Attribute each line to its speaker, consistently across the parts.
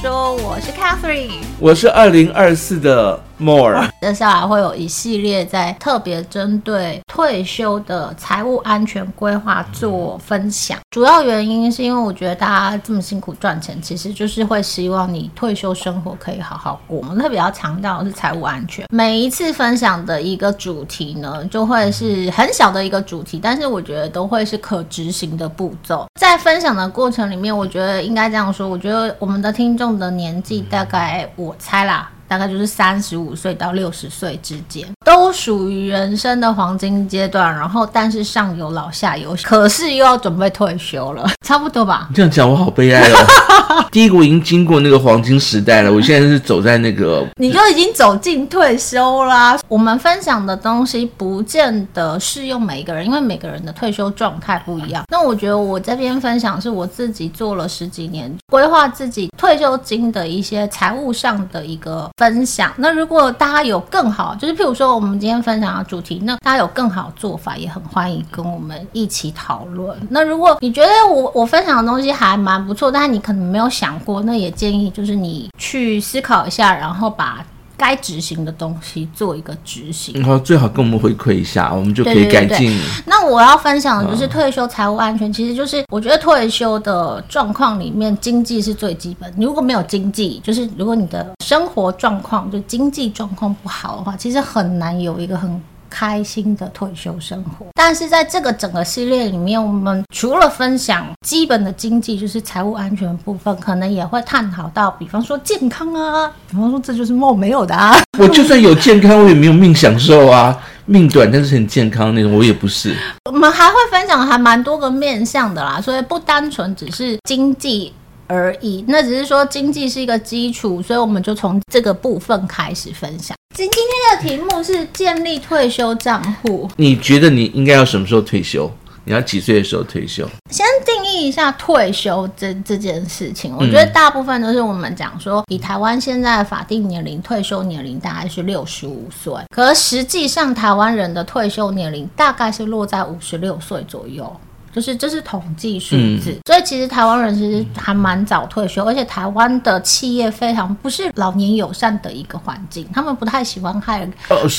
Speaker 1: 说，我是 Catherine，
Speaker 2: 我是二零二四的 More。
Speaker 1: 接下来会有一系列在特别针对退休的财务安全规划做分享。主要原因是因为我觉得大家这么辛苦赚钱，其实就是会希望你退休生活可以好好过。我们特别要强调的是财务安全。每一次分享的一个主题呢，就会是很小的一个主题，但是我觉得都会是可执行的步骤。在分享的过程里面，我觉得应该这样说，我觉得我们的听众的年纪大概，我猜啦。大概就是三十五岁到六十岁之间，都属于人生的黄金阶段。然后，但是上有老下有小，可是又要准备退休了，差不多吧？
Speaker 2: 你这样讲，我好悲哀哦。第一个我已经经过那个黄金时代了，我现在是走在那个，
Speaker 1: 你就已经走进退休啦。我们分享的东西不见得适用每一个人，因为每个人的退休状态不一样。那我觉得我这边分享是我自己做了十几年，规划自己退休金的一些财务上的一个。分享。那如果大家有更好，就是譬如说我们今天分享的主题，那大家有更好做法，也很欢迎跟我们一起讨论。那如果你觉得我我分享的东西还蛮不错，但是你可能没有想过，那也建议就是你去思考一下，然后把。该执行的东西做一个执行，
Speaker 2: 然后最好跟我们回馈一下，我们就可以改进。
Speaker 1: 那我要分享的就是退休财务安全，其实就是我觉得退休的状况里面，经济是最基本。如果没有经济，就是如果你的生活状况就经济状况不好的话，其实很难有一个很。开心的退休生活，但是在这个整个系列里面，我们除了分享基本的经济，就是财务安全部分，可能也会探讨到，比方说健康啊，比方说这就是梦没有的啊。
Speaker 2: 我就算有健康，我也没有命享受啊，命短但是很健康那种，我也不是。
Speaker 1: 我们还会分享还蛮多个面向的啦，所以不单纯只是经济而已，那只是说经济是一个基础，所以我们就从这个部分开始分享。今今天的题目是建立退休账户。
Speaker 2: 你觉得你应该要什么时候退休？你要几岁的时候退休？
Speaker 1: 先定义一下退休这这件事情。我觉得大部分都是我们讲说，以台湾现在的法定年龄，退休年龄大概是六十五岁，可实际上台湾人的退休年龄大概是落在五十六岁左右。就是这是统计数字，嗯，所以其实台湾人其实还蛮早退休，而且台湾的企业非常不是老年友善的一个环境，他们不太喜欢害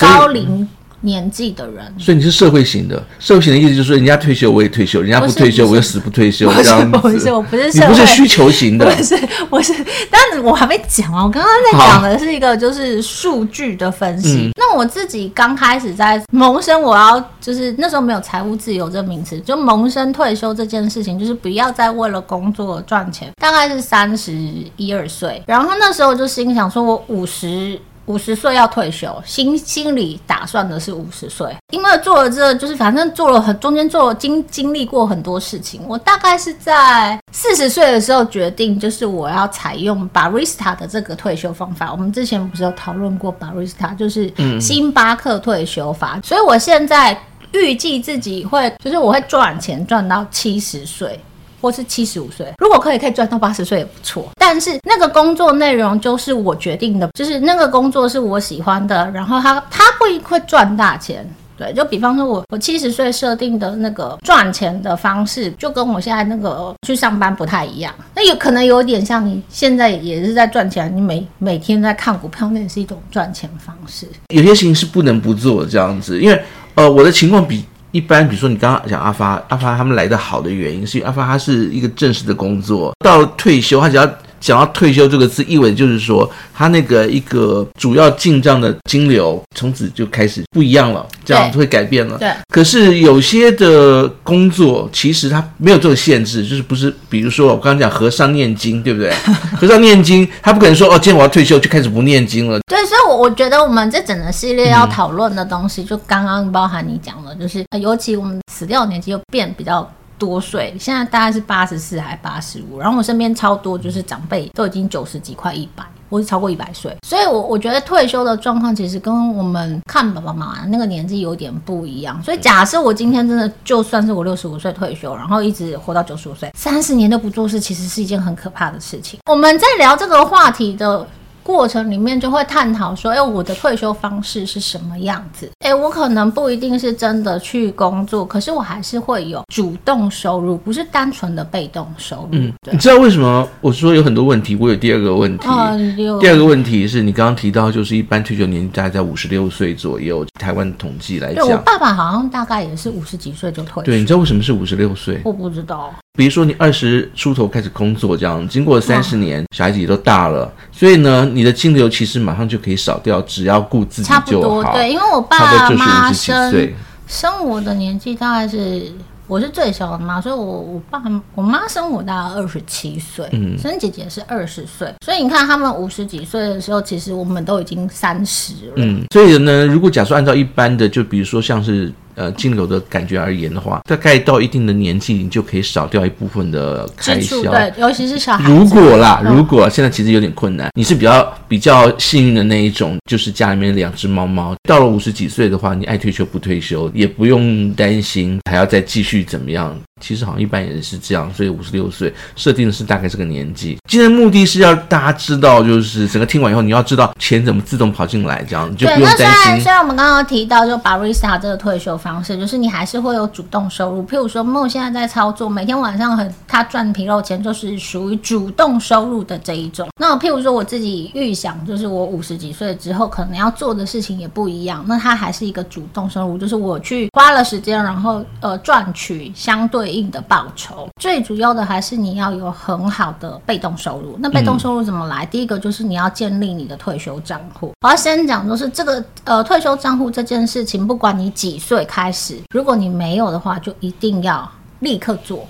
Speaker 1: 高龄。年纪的人，
Speaker 2: 所以你是社会型的。社会型的意思就是说，人家退休我也退休，人家不退休我就死不退休这样子。
Speaker 1: 不是，我不是，
Speaker 2: 你不是需求型的。
Speaker 1: 不是，我是，但是我还没讲啊。我刚刚在讲的是一个就是数据的分析。嗯、那我自己刚开始在萌生，我要就是那时候没有财务自由这个名词，就萌生退休这件事情，就是不要再为了工作赚钱。大概是三十一二岁，然后那时候我就心想说，我五十。五十岁要退休，心心里打算的是五十岁，因为做了这，就是反正做了很中间做了经经历过很多事情。我大概是在四十岁的时候决定，就是我要采用 Barista 的这个退休方法。我们之前不是有讨论过 Barista，就是星巴克退休法。所以我现在预计自己会，就是我会赚钱赚到七十岁。或是七十五岁，如果可以，可以赚到八十岁也不错。但是那个工作内容就是我决定的，就是那个工作是我喜欢的，然后他他会会赚大钱。对，就比方说我我七十岁设定的那个赚钱的方式，就跟我现在那个去上班不太一样。那有可能有点像你现在也是在赚钱，你每每天在看股票，那也是一种赚钱方式。
Speaker 2: 有些事情是不能不做这样子，因为呃我的情况比。一般，比如说你刚刚讲阿发，阿发他们来的好的原因，是因为阿发他是一个正式的工作，到了退休，他只要讲到退休这个字，意味就是说他那个一个主要进账的金流从此就开始不一样了，这样会改变了。对。可是有些的工作其实他没有这个限制，就是不是，比如说我刚刚讲和尚念经，对不对？和尚念经，他不可能说哦，今天我要退休就开始不念经了。
Speaker 1: 对，所以，我我觉得我们这整个系列要讨论的东西，就刚刚包含你讲的，就是尤其我们死掉的年纪又变比较。多岁？现在大概是八十四还八十五，然后我身边超多就是长辈都已经九十几快一百，或是超过一百岁，所以我我觉得退休的状况其实跟我们看爸爸妈妈那个年纪有点不一样。所以假设我今天真的就算是我六十五岁退休，然后一直活到九十五岁，三十年都不做事，其实是一件很可怕的事情。我们在聊这个话题的过程里面就会探讨说，哎，我的退休方式是什么样子？哎，我可能不一定是真的去工作，可是我还是会有主动收入，不是单纯的被动收入。
Speaker 2: 嗯，你知道为什么我说有很多问题？我有第二个问题。哦、第二个问题是你刚刚提到，就是一般退休年纪大概在五十六岁左右，台湾统计来讲，
Speaker 1: 我爸爸好像大概也是五十几岁就退休。
Speaker 2: 对，你知道为什么是五十六岁？
Speaker 1: 我不知道。
Speaker 2: 比如说你二十出头开始工作，这样经过三十年，小孩子也都大了，所以呢，你的金流其实马上就可以少掉，只要顾自己就好。差不多，
Speaker 1: 对，因为我爸妈生生我的年纪大概是。我是最小的嘛，所以我我爸我妈生我大概二十七岁，嗯，生姐姐是二十岁，所以你看他们五十几岁的时候，其实我们都已经三十了，
Speaker 2: 嗯，所以呢，如果假设按照一般的，就比如说像是。呃，金流的感觉而言的话，大概到一定的年纪，你就可以少掉一部分的开销。
Speaker 1: 对，尤其是小孩。
Speaker 2: 如果啦，如果现在其实有点困难，你是比较比较幸运的那一种，就是家里面两只猫猫，到了五十几岁的话，你爱退休不退休，也不用担心还要再继续怎么样。其实好像一般也是这样，所以五十六岁设定的是大概这个年纪。今天的目的是要大家知道，就是整个听完以后，你要知道钱怎么自动跑进来，这样你就不用担心。对，那虽然
Speaker 1: 虽然我们刚刚提到就 Barista 这个退休方式，就是你还是会有主动收入。譬如说梦现在在操作，每天晚上很他赚皮肉钱，就是属于主动收入的这一种。那譬如说我自己预想，就是我五十几岁之后可能要做的事情也不一样，那它还是一个主动收入，就是我去花了时间，然后呃赚取相对。应的报酬，最主要的还是你要有很好的被动收入。那被动收入怎么来？第一个就是你要建立你的退休账户。我要先讲，就是这个呃退休账户这件事情，不管你几岁开始，如果你没有的话，就一定要立刻做。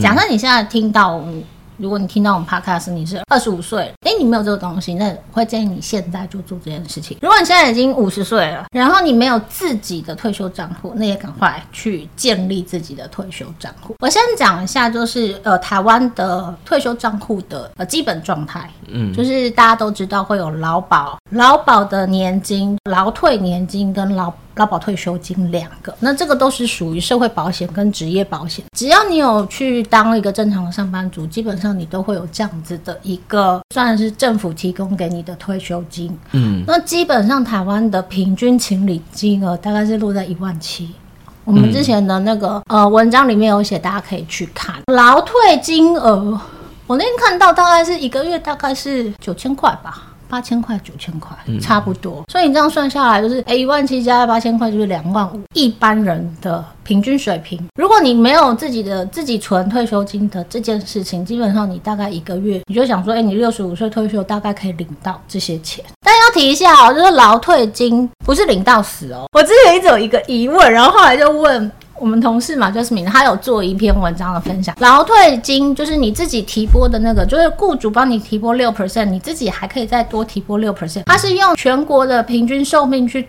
Speaker 1: 假设你现在听到。如果你听到我们 podcast，你是二十五岁，诶，你没有这个东西，那我会建议你现在就做这件事情。如果你现在已经五十岁了，然后你没有自己的退休账户，那也赶快去建立自己的退休账户。我先讲一下，就是呃台湾的退休账户的呃基本状态，嗯，就是大家都知道会有劳保、劳保的年金、劳退年金跟劳。劳保退休金两个，那这个都是属于社会保险跟职业保险。只要你有去当一个正常的上班族，基本上你都会有这样子的一个，算是政府提供给你的退休金。嗯，那基本上台湾的平均情理金额大概是落在一万七。我们之前的那个呃文章里面有写，大家可以去看劳退金额。我那天看到大概是一个月大概是九千块吧。八千块、九千块，差不多。嗯、所以你这样算下来，就是诶，一万七加八千块，就是两万五。一般人的平均水平，如果你没有自己的自己存退休金的这件事情，基本上你大概一个月，你就想说，诶，你六十五岁退休，大概可以领到这些钱。但要提一下哦，就是劳退金不是领到死哦。我之前一直有一个疑问，然后后来就问。我们同事嘛就是明他有做一篇文章的分享。劳退金就是你自己提拨的那个，就是雇主帮你提拨六 percent，你自己还可以再多提拨六 percent。它是用全国的平均寿命去。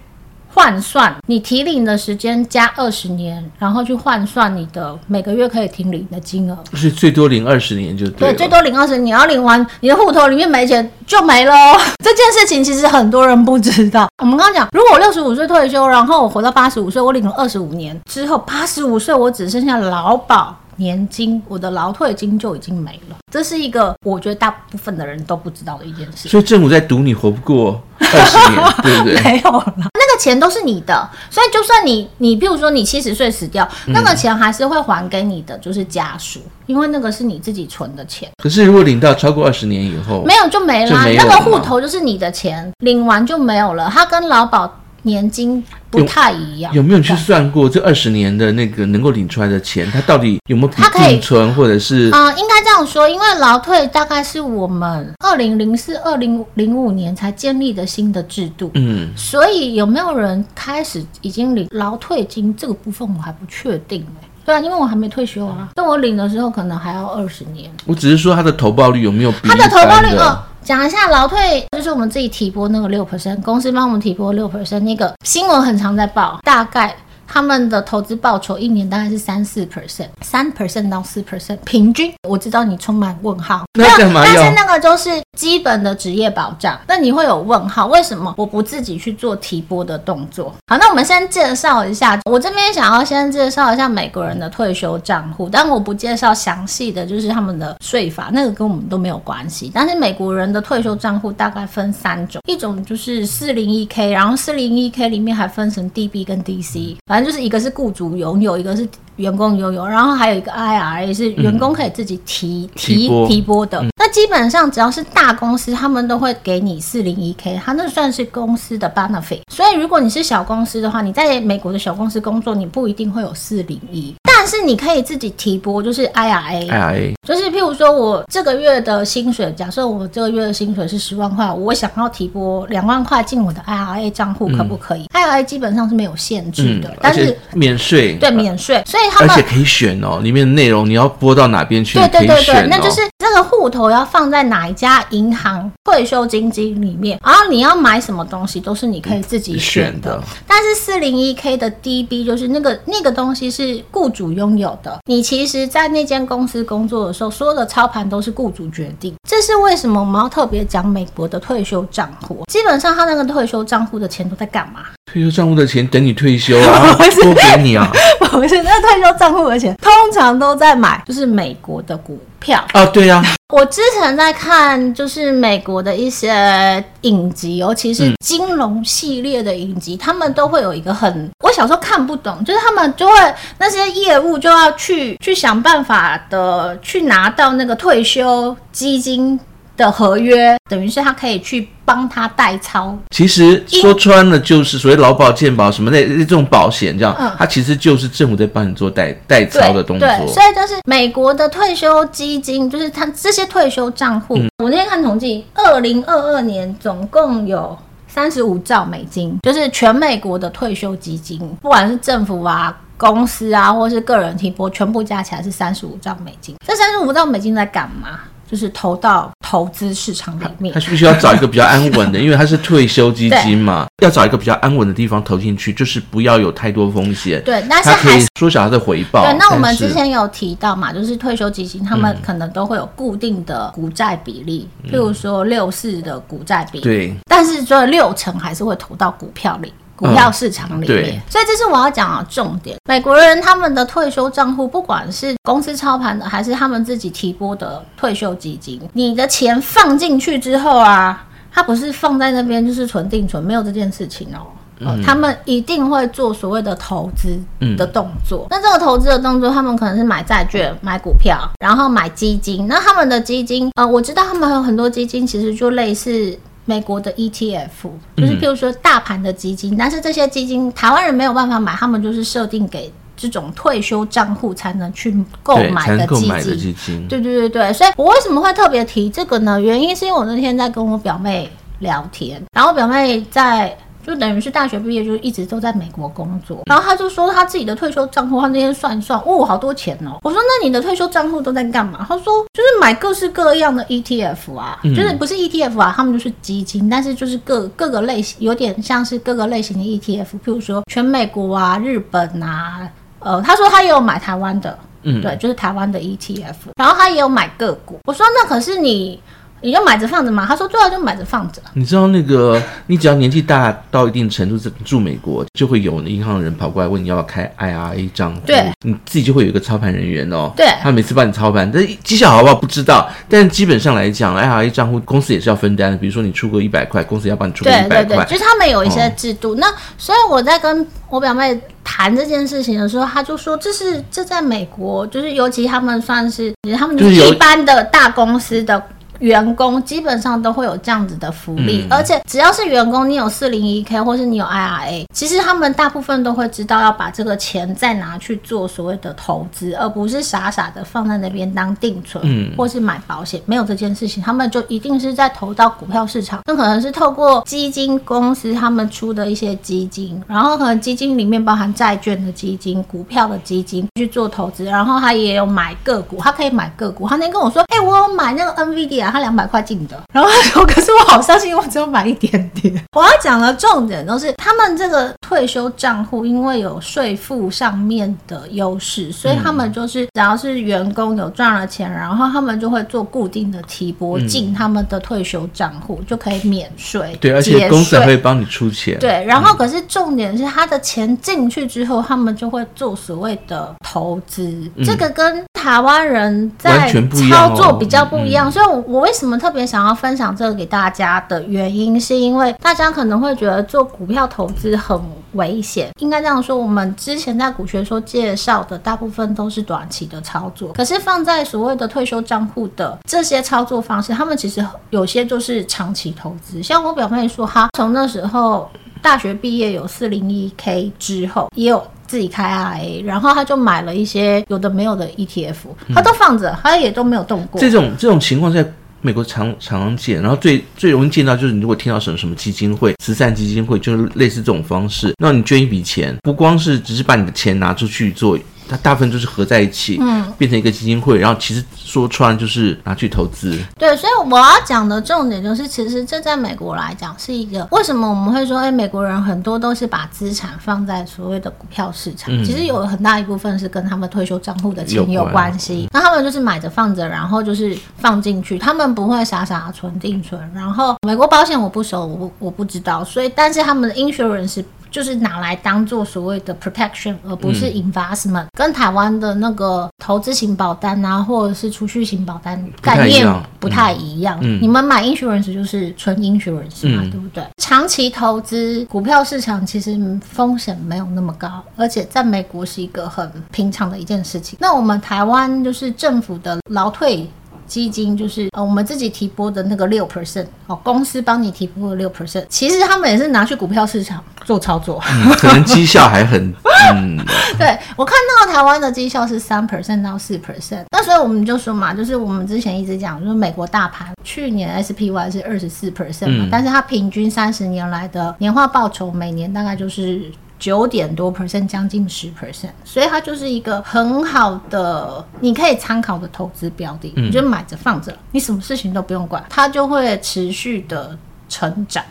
Speaker 1: 换算你提领的时间加二十年，然后去换算你的每个月可以提领的金额，
Speaker 2: 是最多领二十年就对。
Speaker 1: 对，最多领二十年，你要领完你的户头里面没钱就没了。这件事情其实很多人不知道。我们刚刚讲，如果我六十五岁退休，然后我活到八十五岁，我领了二十五年之后，八十五岁我只剩下劳保。年金，我的劳退金就已经没了，这是一个我觉得大部分的人都不知道的一件事。
Speaker 2: 所以政府在赌你活不过二十年，对不对？
Speaker 1: 没有了，那个钱都是你的，所以就算你你，譬如说你七十岁死掉，那个钱还是会还给你的，就是家属，因为那个是你自己存的钱。
Speaker 2: 可是如果领到超过二十年以后，
Speaker 1: 没有就没了，那个户头就是你的钱，领完就没有了，它跟劳保。年金不太一样，
Speaker 2: 有，有没有去算过这二十年的那个能够领出来的钱，它到底有没有比定存或者是？
Speaker 1: 啊、呃，应该这样说，因为劳退大概是我们二零零四、二零零五年才建立的新的制度，嗯，所以有没有人开始已经领劳退金这个部分我还不确定哎，对啊，因为我还没退休啊，但我领的时候可能还要二十年。
Speaker 2: 我只是说它的投报率有没有比？
Speaker 1: 它的投报率哦。讲一下劳退，就是我们自己提拨那个六 percent，公司帮我们提拨六 percent，那个新闻很常在报，大概他们的投资报酬一年大概是三四 percent，三 percent 到四 percent 平均。我知道你充满问号，
Speaker 2: 那干嘛要？
Speaker 1: 但是那个就是基本的职业保障。那你会有问号，为什么我不自己去做提拨的动作？好，那我们先介绍一下，我这边想要先介绍一下美国人的退休账户，但我不介绍详细的就是他们的税法，那个跟我们都没有关系。但是美国人的退休账户大概分三种，一种就是四零一 K，然后四零一 K 里面还分成 DB 跟 DC，反正就是一个是雇主拥有，一个是。员工拥有，然后还有一个 IRA 是员工可以自己提、嗯、提提拨，提拨的。嗯、那基本上只要是大公司，他们都会给你四零一 K，它那算是公司的 benefit。所以如果你是小公司的话，你在美国的小公司工作，你不一定会有四零一。但是你可以自己提拨，就是 IRA，IRA 就是譬如说我这个月的薪水，假设我这个月的薪水是十万块，我想要提拨两万块进我的 IRA 账户，可不可以、嗯、？IRA 基本上是没有限制的，嗯、但是
Speaker 2: 免税，
Speaker 1: 对，免税，所以他们
Speaker 2: 而且可以选哦，里面的内容你要拨到哪边去，
Speaker 1: 对对对对，
Speaker 2: 哦、
Speaker 1: 那就是这个户头要放在哪一家银行退休基金里面，然后你要买什么东西都是你可以自己选的。嗯、但是四零一 K 的 DB 就是那个那个东西是雇主拥有的，你其实，在那间公司工作的时候，所有的操盘都是雇主决定。这是为什么我们要特别讲美国的退休账户？基本上，他那个退休账户的钱都在干嘛？
Speaker 2: 退休账户的钱等你退休啊，多给你啊！
Speaker 1: 不 是，那退休账户的钱通常都在买，就是美国的股票
Speaker 2: 啊。对呀、啊，
Speaker 1: 我之前在看，就是美国的一些影集，尤其是金融系列的影集，嗯、他们都会有一个很，我小时候看不懂，就是他们就会那些业务就要去去想办法的去拿到那个退休基金。的合约等于是他可以去帮他代操，
Speaker 2: 其实说穿了就是所谓劳保、健保什么的这种保险，这样，嗯，它其实就是政府在帮你做代代操的动作。
Speaker 1: 对，所以就是美国的退休基金，就是他这些退休账户。嗯，我那天看统计，二零二二年总共有三十五兆美金，就是全美国的退休基金，不管是政府啊、公司啊，或是个人提拨，全部加起来是三十五兆美金。这三十五兆美金在干嘛？就是投到投资市场里面，
Speaker 2: 他是必须要找一个比较安稳的，因为他是退休基金嘛，要找一个比较安稳的地方投进去，就是不要有太多风险。
Speaker 1: 对，但是还是可以
Speaker 2: 缩小它的回报。
Speaker 1: 对，那我们之前有提到嘛，就是退休基金他们可能都会有固定的股债比例，嗯、譬如说六四的股债比例，对，但是说六成还是会投到股票里。股票市场里面，嗯、所以这是我要讲的重点。美国人他们的退休账户，不管是公司操盘的，还是他们自己提拨的退休基金，你的钱放进去之后啊，它不是放在那边就是存定存，没有这件事情哦。嗯、他们一定会做所谓的投资的动作。嗯、那这个投资的动作，他们可能是买债券、买股票，然后买基金。那他们的基金，呃，我知道他们还有很多基金，其实就类似。美国的 ETF 就是譬如说大盘的基金，嗯、但是这些基金台湾人没有办法买，他们就是设定给这种退休账户才能去购买的基金。基金对对对对，所以我为什么会特别提这个呢？原因是因为我那天在跟我表妹聊天，然后我表妹在。就等于是大学毕业就一直都在美国工作，然后他就说他自己的退休账户，他那天算一算，哦，好多钱哦。我说那你的退休账户都在干嘛？他说就是买各式各样的 ETF 啊，嗯、就是不是 ETF 啊，他们就是基金，但是就是各各个类型，有点像是各个类型的 ETF，譬如说全美国啊、日本啊，呃，他说他也有买台湾的，嗯，对，就是台湾的 ETF，然后他也有买个股。我说那可是你。你就买着放着嘛？他说最好就买着放着。
Speaker 2: 你知道那个，你只要年纪大到一定程度，住美国就会有银行的人跑过来问你要不要开 IRA 账户。
Speaker 1: 对，
Speaker 2: 你自己就会有一个操盘人员哦。
Speaker 1: 对，
Speaker 2: 他每次帮你操盘，但绩效好不好不知道。但基本上来讲，IRA 账户公司也是要分担的。比如说你出个一百块，公司要帮你出个一百块。对对对，就是他们有一些制度。哦、那所以我在跟我表妹谈这件事情的时候，他就说这是这在美国，就是尤其他们算是，他们就是一般的大公司的。员工基本上都会有这样子的福利，嗯、而且只要是员工，你有四零一 K 或是你有 IRA，其实他们大部分都会知道要把这个钱再拿去做所谓的投资，而不是傻傻的放在那边当定存，嗯，或是买保险，没有这件事情，他们就一定是在投到股票市场，那可能是透过基金公司他们出的一些基金，然后可能基金里面包含债券的基金、股票的基金去做投资，然后他也有买个股，他可以买个股，他那天跟我说，哎、欸，我有买那个 NVIDIA。
Speaker 1: 他两百块进的。然后他说，可是我好伤心，我只有买一点点。我要讲的重点都是他们这个退休账户，因为有税负上面的优势，所以他们就是只要是员工有赚了钱，然后他们就会做固定的提拨进他们的退休账户，就可以免税。
Speaker 2: 对，而且公司还会帮你出钱。
Speaker 1: 对，然后可是重点是他的钱进去之后，他们就会做所谓的投资，这个跟台湾人在操作比较不一样。所以，我我为什么特别想要分享这个给大家的原因，是因为大家可能会觉得做股票投资很危险。应该这样说，我们之前在股学说介绍的大部分都是短期的操作，可是放在所谓的退休账户的这些操作方式，他们其实有些就是长期投资。像我表妹说，她从那时候大学毕业有四零一 K 之后，也有自己开 IRA，然后他就买了一些有的没有的 ETF，他都放着，他也都没有动过。
Speaker 2: 这种这种情况在美国常常见，然后最最容易见到就是你如果听到什么什么基金会、慈善基金会，就是类似这种方式，那你捐一笔钱，不光是只是把你的钱拿出去做。它大部分就是合在一起，嗯，变成一个基金会，然后其实说穿就是拿去投资。
Speaker 1: 对，所以我要讲的重点就是，其实这在美国来讲是一个为什么我们会说，哎，美国人很多都是把资产放在所谓的股票市场，嗯、其实有很大一部分是跟他们退休账户的钱有关系。那他们就是买着放着，然后就是放进去，他们不会傻傻存定存。然后美国保险我不熟，我不我不知道，所以但是他们的 insurance。就是拿来当做所谓的 protection，而不是 investment，、嗯、跟台湾的那个投资型保单啊，或者是储蓄型保单概念不太一样。嗯、你们买 insurance 就是纯 insurance 嘛，嗯、对不对？长期投资股票市场其实风险没有那么高，而且在美国是一个很平常的一件事情。那我们台湾就是政府的劳退。基金就是呃，我们自己提拨的那个六 percent 哦，公司帮你提拨的六 percent，其实他们也是拿去股票市场做操作，
Speaker 2: 嗯、可能绩效还很 嗯。
Speaker 1: 对，我看到台湾的绩效是三 percent 到四 percent，那所以我们就说嘛，就是我们之前一直讲，就是美国大盘去年 SPY 是二十四 percent 嘛，嗯、但是它平均三十年来的年化报酬每年大概就是。九点多 percent，将近十 percent，所以它就是一个很好的，你可以参考的投资标的，嗯、你就买着放着，你什么事情都不用管，它就会持续的成长。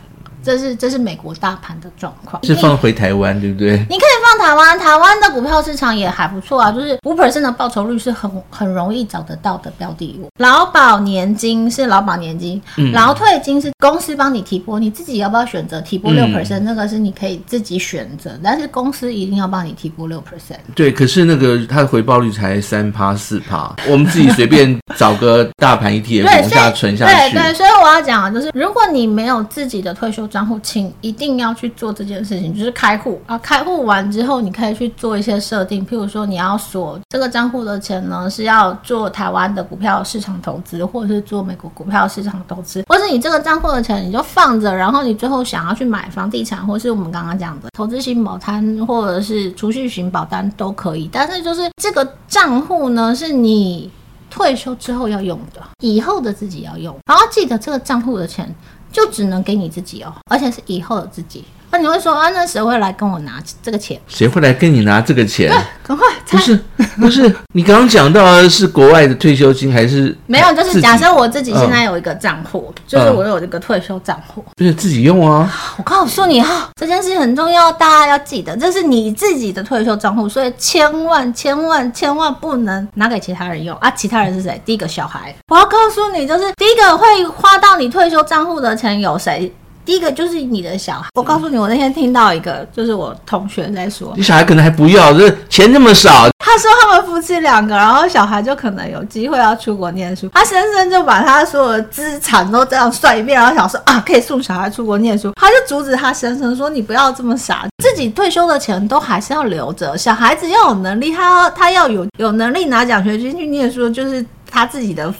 Speaker 1: 这是这是美国大盘的状况，
Speaker 2: 是放回台湾对不对？
Speaker 1: 你可以放台湾，台湾的股票市场也还不错啊，就是五 percent 的报酬率是很很容易找得到的标的物。劳保年金是劳保年金，劳、嗯、退金是公司帮你提拨，你自己要不要选择提拨六 percent？那个是你可以自己选择，但是公司一定要帮你提拨六 percent。
Speaker 2: 对，可是那个它的回报率才三趴四趴，我们自己随便找个大盘 ETF 往下存下去。
Speaker 1: 对对，所以我要讲的就是，如果你没有自己的退休账户，请一定要去做这件事情，就是开户啊。开户完之后，你可以去做一些设定，譬如说你要锁这个账户的钱呢，是要做台湾的股票市场投资，或者是做美国股票市场投资，或是你这个账户的钱你就放着，然后你最后想要去买房地产，或是我们刚刚讲的投资型保单，或者是储蓄型保单都可以。但是就是这个账户呢，是你退休之后要用的，以后的自己要用，然后记得这个账户的钱。就只能给你自己哦，而且是以后的自己。那你会说啊，那谁会来跟我拿这个钱？
Speaker 2: 谁会来跟你拿这个钱？
Speaker 1: 赶快！
Speaker 2: 不是 不是，你刚刚讲到的是国外的退休金还是？
Speaker 1: 没有，就是假设我自己现在有一个账户，嗯、就是我有一个退休账户，
Speaker 2: 就是自己用啊。
Speaker 1: 我告诉你哈，这件事情很重要，大家要记得，这是你自己的退休账户，所以千万千万千万不能拿给其他人用啊！其他人是谁？第一个小孩，我要告诉你，就是第一个会花到你退休账户的钱有谁？第一个就是你的小孩，我告诉你，我那天听到一个，就是我同学在说，
Speaker 2: 你小孩可能还不要，这钱那么少。
Speaker 1: 他说他们夫妻两个，然后小孩就可能有机会要出国念书，他先生就把他所有的资产都这样算一遍，然后想说啊，可以送小孩出国念书，他就阻止他先生说，你不要这么傻，自己退休的钱都还是要留着，小孩子要有能力，他要他要有有能力拿奖学金去念书，就是他自己的。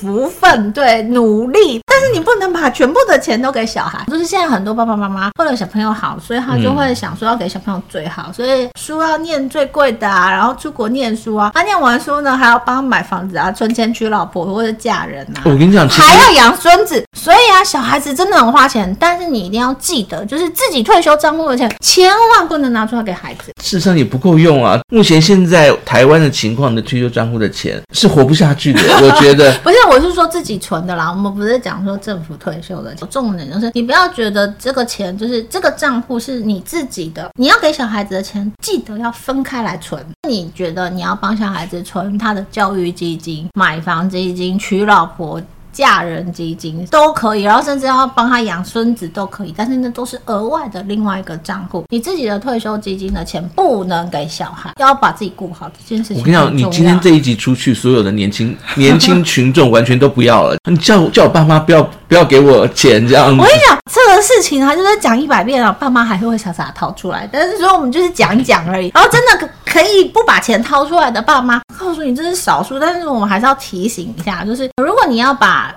Speaker 1: 福分对努力，但是你不能把全部的钱都给小孩。就是现在很多爸爸妈妈为了小朋友好，所以他就会想说要给小朋友最好，所以书要念最贵的啊，然后出国念书啊。他念完书呢，还要帮他买房子啊，存钱娶老婆或者嫁人啊。
Speaker 2: 我跟你讲，
Speaker 1: 还要养孙子，所以啊，小孩子真的很花钱。但是你一定要记得，就是自己退休账户的钱，千万不能拿出来给孩子。
Speaker 2: 事实上也不够用啊。目前现在台湾的情况的退休账户的钱是活不下去的，我觉得。
Speaker 1: 不是。我是说自己存的啦，我们不是讲说政府退休的。重点就是你不要觉得这个钱就是这个账户是你自己的，你要给小孩子的钱记得要分开来存。你觉得你要帮小孩子存他的教育基金、买房基金、娶老婆。嫁人基金都可以，然后甚至要帮他养孙子都可以，但是那都是额外的另外一个账户。你自己的退休基金的钱不能给小孩，要把自己顾好这件事情。
Speaker 2: 我跟你讲，你今天这一集出去，所有的年轻 年轻群众完全都不要了。你叫叫我爸妈不要不要给我钱这样子。
Speaker 1: 我跟你讲，这个事情他，就是讲一百遍了，爸妈还是会傻傻掏出来。但是说我们就是讲一讲而已。然后真的可可以不把钱掏出来的爸妈，告诉你这是少数，但是我们还是要提醒一下，就是如果你要把。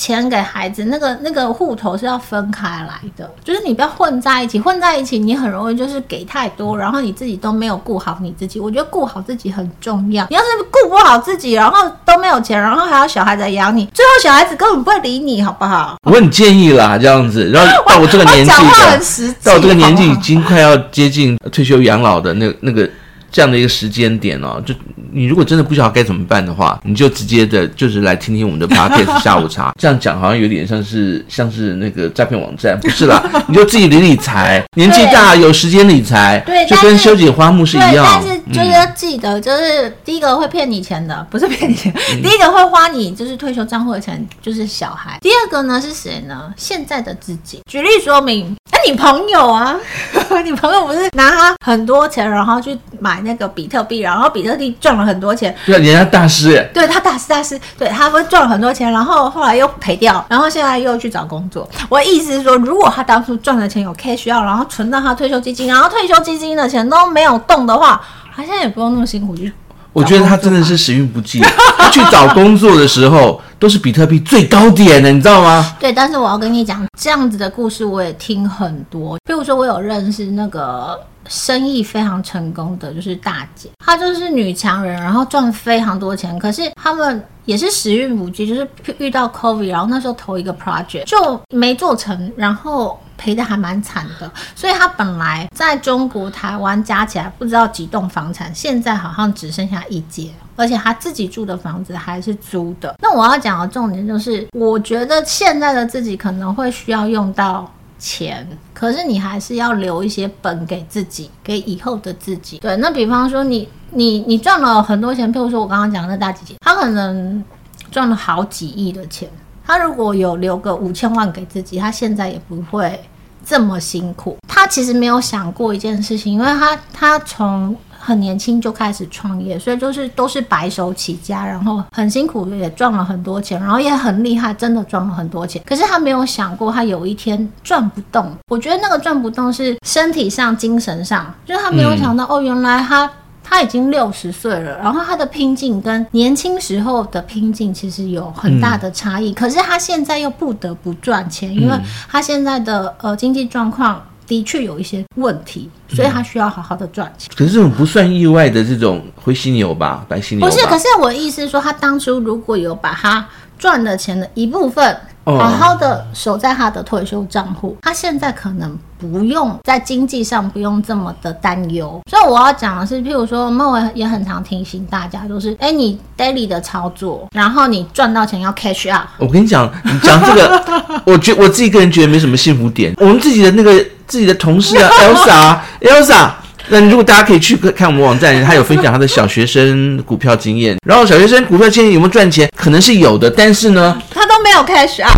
Speaker 1: 钱给孩子，那个那个户头是要分开来的，就是你不要混在一起，混在一起你很容易就是给太多，然后你自己都没有顾好你自己。我觉得顾好自己很重要，你要是顾不好自己，然后都没有钱，然后还要小孩子养你，最后小孩子根本不会理你，好不好？
Speaker 2: 我很建议啦，这样子，然后到我这个年纪的，到我这个年纪已经快要接近退休养老的那那个。这样的一个时间点哦，就你如果真的不知道该怎么办的话，你就直接的，就是来听听我们的 podcast 下午茶。这样讲好像有点像是像是那个诈骗网站，不是啦，你就自己理理财，年纪大有时间理财，对，就跟修剪花木是一样。
Speaker 1: 但是就是要记得，就是第一个会骗你钱的，不是骗你钱，第一个会花你就是退休账户的钱，就是小孩。第二个呢是谁呢？现在的自己。举例说明，哎，你朋友啊，你朋友不是拿他很多钱，然后去买。那个比特币，然后比特币赚了很多钱，
Speaker 2: 对，人家大师耶，
Speaker 1: 对他大师大师，对他不是赚了很多钱，然后后来又赔掉，然后现在又去找工作。我的意思是说，如果他当初赚的钱有 cash out，然后存到他退休基金，然后退休基金的钱都没有动的话，他现在也不用那么辛苦去。
Speaker 2: 我觉得他真的是时运不济，他去找工作的时候都是比特币最高点的，你知道吗？
Speaker 1: 对，但是我要跟你讲，这样子的故事我也听很多，比如说我有认识那个。生意非常成功的就是大姐，她就是女强人，然后赚非常多钱。可是他们也是时运不济，就是遇到 COVID，然后那时候投一个 project 就没做成，然后赔的还蛮惨的。所以她本来在中国台湾加起来不知道几栋房产，现在好像只剩下一间，而且她自己住的房子还是租的。那我要讲的重点就是，我觉得现在的自己可能会需要用到。钱，可是你还是要留一些本给自己，给以后的自己。对，那比方说你你你赚了很多钱，譬如说我刚刚讲的那大姐姐，她可能赚了好几亿的钱，她如果有留个五千万给自己，她现在也不会这么辛苦。她其实没有想过一件事情，因为她她从。很年轻就开始创业，所以就是都是白手起家，然后很辛苦也赚了很多钱，然后也很厉害，真的赚了很多钱。可是他没有想过，他有一天赚不动。我觉得那个赚不动是身体上、精神上，就是他没有想到、嗯、哦，原来他他已经六十岁了，然后他的拼劲跟年轻时候的拼劲其实有很大的差异。嗯、可是他现在又不得不赚钱，因为他现在的呃经济状况。的确有一些问题，所以他需要好好的赚钱。
Speaker 2: 可是这种不算意外的这种灰犀牛吧，白犀牛。
Speaker 1: 不是，可是我的意思是说，他当初如果有把他赚的钱的一部分好好的守在他的退休账户，他现在可能不用在经济上不用这么的担忧。所以我要讲的是，譬如说，那我也很常提醒大家，就是，哎，你 daily 的操作，然后你赚到钱要 cash out。
Speaker 2: 我跟你讲，你讲这个，我觉我自己个人觉得没什么幸福点。我们自己的那个。自己的同事啊，Elsa，Elsa，那如果大家可以去看我们网站，他有分享他的小学生股票经验。然后小学生股票经验有没有赚钱？可能是有的，但是呢，
Speaker 1: 他都没有 cash out。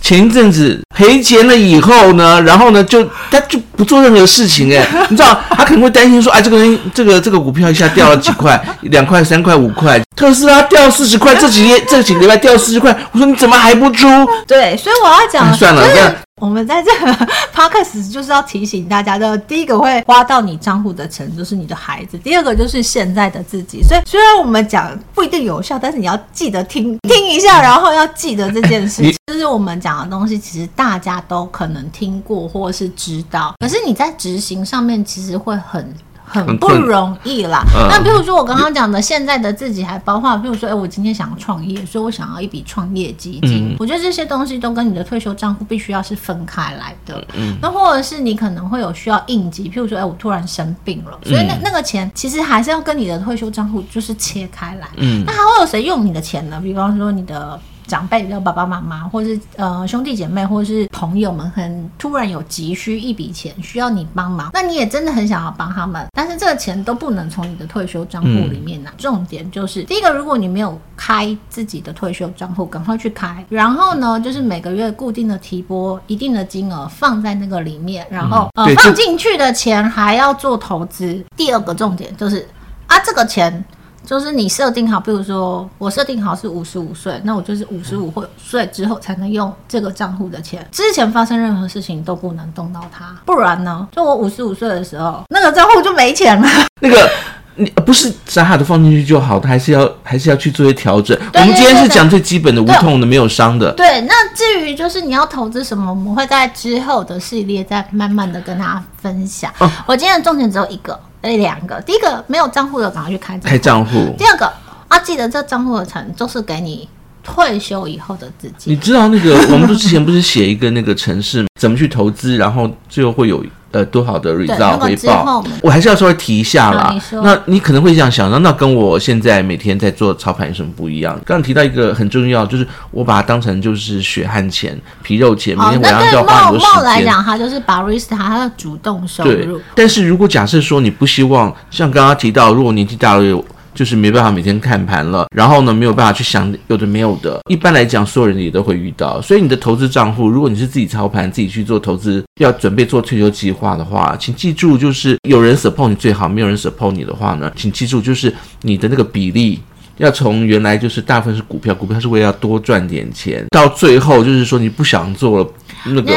Speaker 2: 前一阵子赔钱了以后呢，然后呢，就他就不做任何事情哎，你知道，他可能会担心说，哎，这个人这个这个股票一下掉了几块，两块、三块、五块，特斯拉掉四十块，这几天这几个礼拜掉四十块，我说你怎么还不出？
Speaker 1: 对，所以我要讲，
Speaker 2: 算了，这样。
Speaker 1: 我们在这个 podcast 就是要提醒大家的，第一个会花到你账户的钱就是你的孩子，第二个就是现在的自己。所以虽然我们讲不一定有效，但是你要记得听听一下，然后要记得这件事情。就是我们讲的东西，其实大家都可能听过或是知道，可是你在执行上面其实会很。很不容易啦。嗯、那比如说我刚刚讲的，现在的自己还包括，比如说，哎，我今天想要创业，所以我想要一笔创业基金。嗯、我觉得这些东西都跟你的退休账户必须要是分开来的。嗯。那或者是你可能会有需要应急，譬如说，哎，我突然生病了，所以那那个钱其实还是要跟你的退休账户就是切开来。嗯。那还会有谁用你的钱呢？比方说你的。长辈，比如爸爸妈妈，或是呃兄弟姐妹，或是朋友们，很突然有急需一笔钱需要你帮忙，那你也真的很想要帮他们，但是这个钱都不能从你的退休账户里面拿。嗯、重点就是第一个，如果你没有开自己的退休账户，赶快去开。然后呢，就是每个月固定的提拨一定的金额放在那个里面，然后、嗯、呃放进去的钱还要做投资。第二个重点就是啊，这个钱。就是你设定好，比如说我设定好是五十五岁，那我就是五十五岁之后才能用这个账户的钱，之前发生任何事情都不能动到它，不然呢，就我五十五岁的时候，那个账户就没钱了。
Speaker 2: 那个你不是傻傻的放进去就好，它还是要还是要去做一些调整。我们今天是讲最基本的无痛的，没有伤的。
Speaker 1: 对，那至于就是你要投资什么，我们会在之后的系列再慢慢的跟大家分享。哦，我今天的重点只有一个。这两个，第一个没有账户的，赶快去开
Speaker 2: 开账户。
Speaker 1: 第二个啊，记得这账户的钱就是给你退休以后的自己。
Speaker 2: 你知道那个，我们都之前不是写一个那个城市，怎么去投资，然后最后会有。呃，多好的 result 回报，我还是要稍微提一下啦。你那你可能会这样想，那那跟我现在每天在做操盘有什么不一样？刚刚提到一个很重要，就是我把它当成就是血汗钱、皮肉钱，每天晚上就要花很多时间。
Speaker 1: 来讲，它就是 barista 它的主动收入。
Speaker 2: 对，但是如果假设说你不希望像刚刚提到，如果年纪大了有。就是没办法每天看盘了，然后呢，没有办法去想有的没有的。一般来讲，所有人也都会遇到。所以你的投资账户，如果你是自己操盘、自己去做投资，要准备做退休计划的话，请记住，就是有人 support 你最好，没有人 support 你的话呢，请记住，就是你的那个比例要从原来就是大部分是股票，股票是为了要多赚点钱，到最后就是说你不想做了。那个，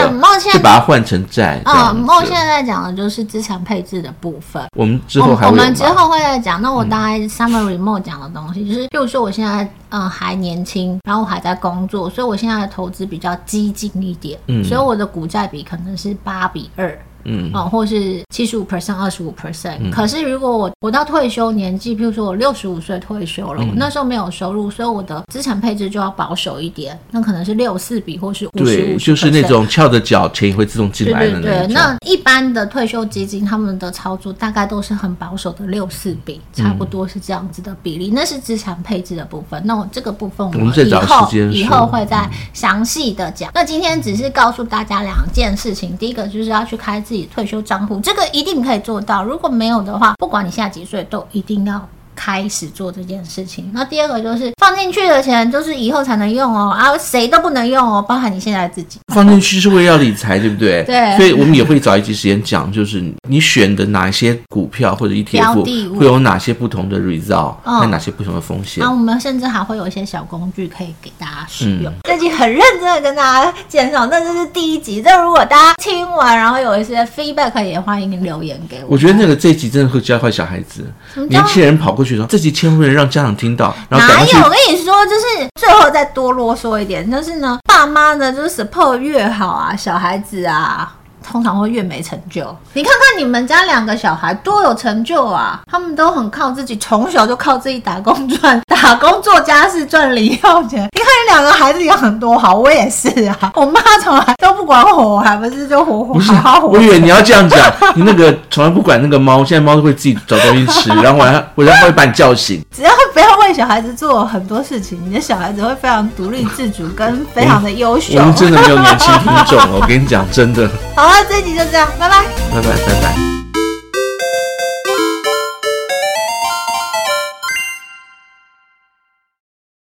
Speaker 2: 就把它换成债。
Speaker 1: 嗯，梦现在在讲的就是资产配置的部分。
Speaker 2: 我们之后还我，
Speaker 1: 们之后会再讲。那我大概 summary mode 讲的东西，嗯、就是，比如说我现在嗯还年轻，然后我还在工作，所以我现在的投资比较激进一点。嗯，所以我的股债比可能是八比二。嗯，哦，或是七十五 percent、二十五 percent。可是如果我我到退休年纪，譬如说我六十五岁退休了，嗯、我那时候没有收入，所以我的资产配置就要保守一点，那可能是六四比，或是五十五。对，
Speaker 2: 就是那种翘着脚钱会自动进来的那种。对对对，
Speaker 1: 那一般的退休基金他们的操作大概都是很保守的六四比，差不多是这样子的比例。嗯、那是资产配置的部分。那我这个部分我们以后以后会再详细的讲。嗯、那今天只是告诉大家两件事情，第一个就是要去开。自己退休账户，这个一定可以做到。如果没有的话，不管你现在几岁，都一定要。开始做这件事情。那第二个就是放进去的钱，就是以后才能用哦，啊，谁都不能用哦，包含你现在自己。
Speaker 2: 放进去是为了要理财，对不对？
Speaker 1: 对。
Speaker 2: 所以我们也会找一集时间讲，就是你选的哪一些股票或者 ETF 会有哪些不同的 result，和哪些不同的风险。
Speaker 1: 那我们甚至还会有一些小工具可以给大家使用。这集很认真的跟大家介绍，那这是第一集。这如果大家听完，然后有一些 feedback，也欢迎留言给我。
Speaker 2: 我觉得那个这一集真的会教坏小孩子，年轻人跑过去。这集千万不能让家长听到。然后哪
Speaker 1: 有？我跟你说，就是最后再多啰嗦一点，就是呢，爸妈呢，就是 support 越好啊，小孩子啊。通常会越没成就。你看看你们家两个小孩多有成就啊！他们都很靠自己，从小就靠自己打工赚，打工做家事赚零用钱。你看你两个孩子养很多好，我也是啊。我妈从来都不管我，我还不是就活活好好活。
Speaker 2: 我以为你要这样讲，你那个从来不管那个猫，现在猫都会自己找东西吃，然后我还我还会把你叫醒。
Speaker 1: 只要不要为小孩子做很多事情，你的小孩子会非常独立自主，跟非常的优秀。
Speaker 2: 我们真的没有年轻听众，我跟你讲，真的。
Speaker 1: 好了，这集就这样，拜拜，
Speaker 2: 拜拜，拜拜。